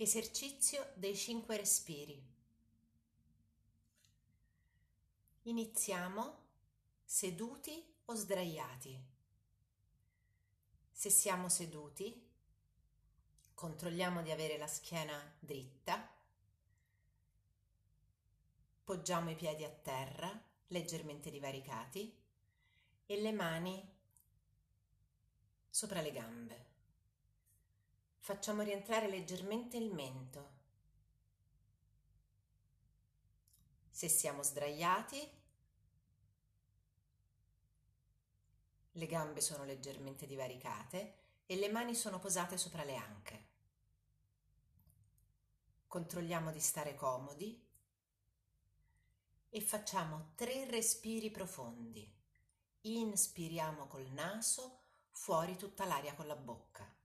Esercizio dei cinque respiri. Iniziamo seduti o sdraiati. Se siamo seduti, controlliamo di avere la schiena dritta, poggiamo i piedi a terra, leggermente divaricati, e le mani sopra le gambe. Facciamo rientrare leggermente il mento. Se siamo sdraiati, le gambe sono leggermente divaricate e le mani sono posate sopra le anche. Controlliamo di stare comodi e facciamo tre respiri profondi. Inspiriamo col naso, fuori tutta l'aria con la bocca.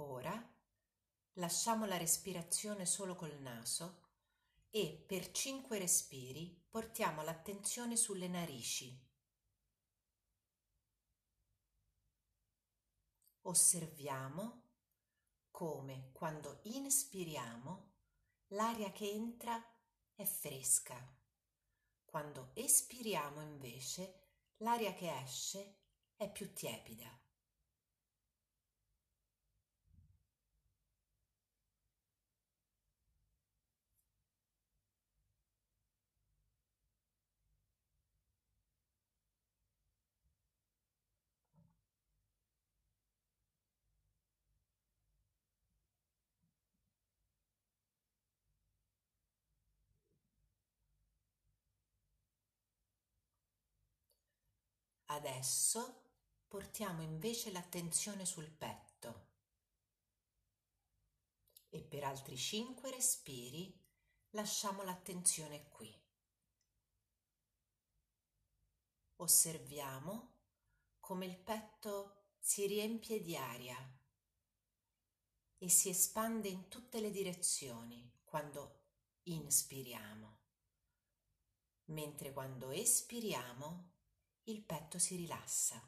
Ora lasciamo la respirazione solo col naso e per cinque respiri portiamo l'attenzione sulle narici. Osserviamo come quando inspiriamo l'aria che entra è fresca, quando espiriamo invece l'aria che esce è più tiepida. Adesso portiamo invece l'attenzione sul petto e per altri cinque respiri lasciamo l'attenzione qui. Osserviamo come il petto si riempie di aria e si espande in tutte le direzioni quando inspiriamo, mentre quando espiriamo il petto si rilassa.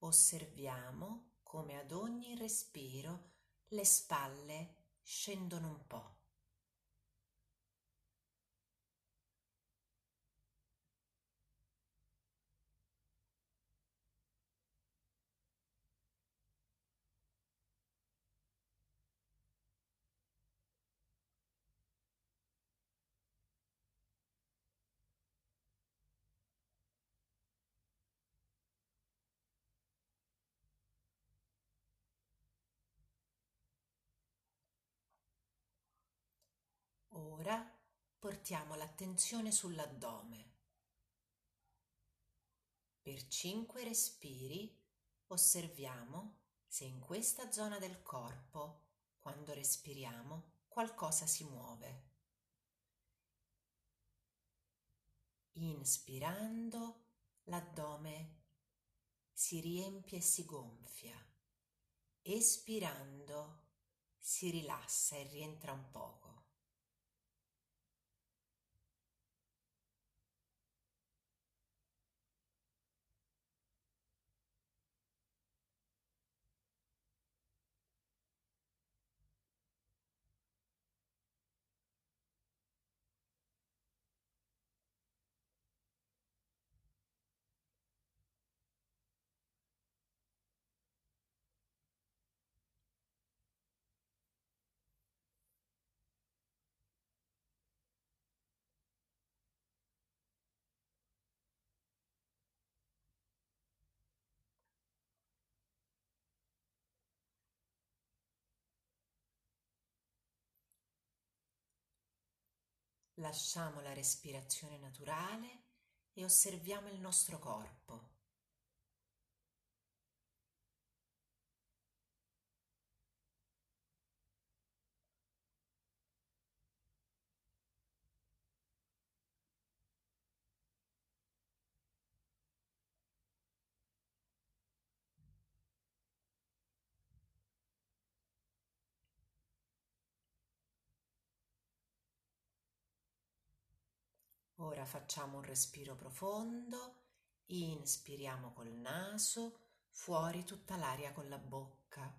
Osserviamo come ad ogni respiro le spalle scendono un po'. Ora portiamo l'attenzione sull'addome. Per cinque respiri osserviamo se in questa zona del corpo, quando respiriamo, qualcosa si muove. Inspirando, l'addome si riempie e si gonfia. Espirando, si rilassa e rientra un poco. Lasciamo la respirazione naturale e osserviamo il nostro corpo. Ora facciamo un respiro profondo, inspiriamo col naso, fuori tutta l'aria con la bocca.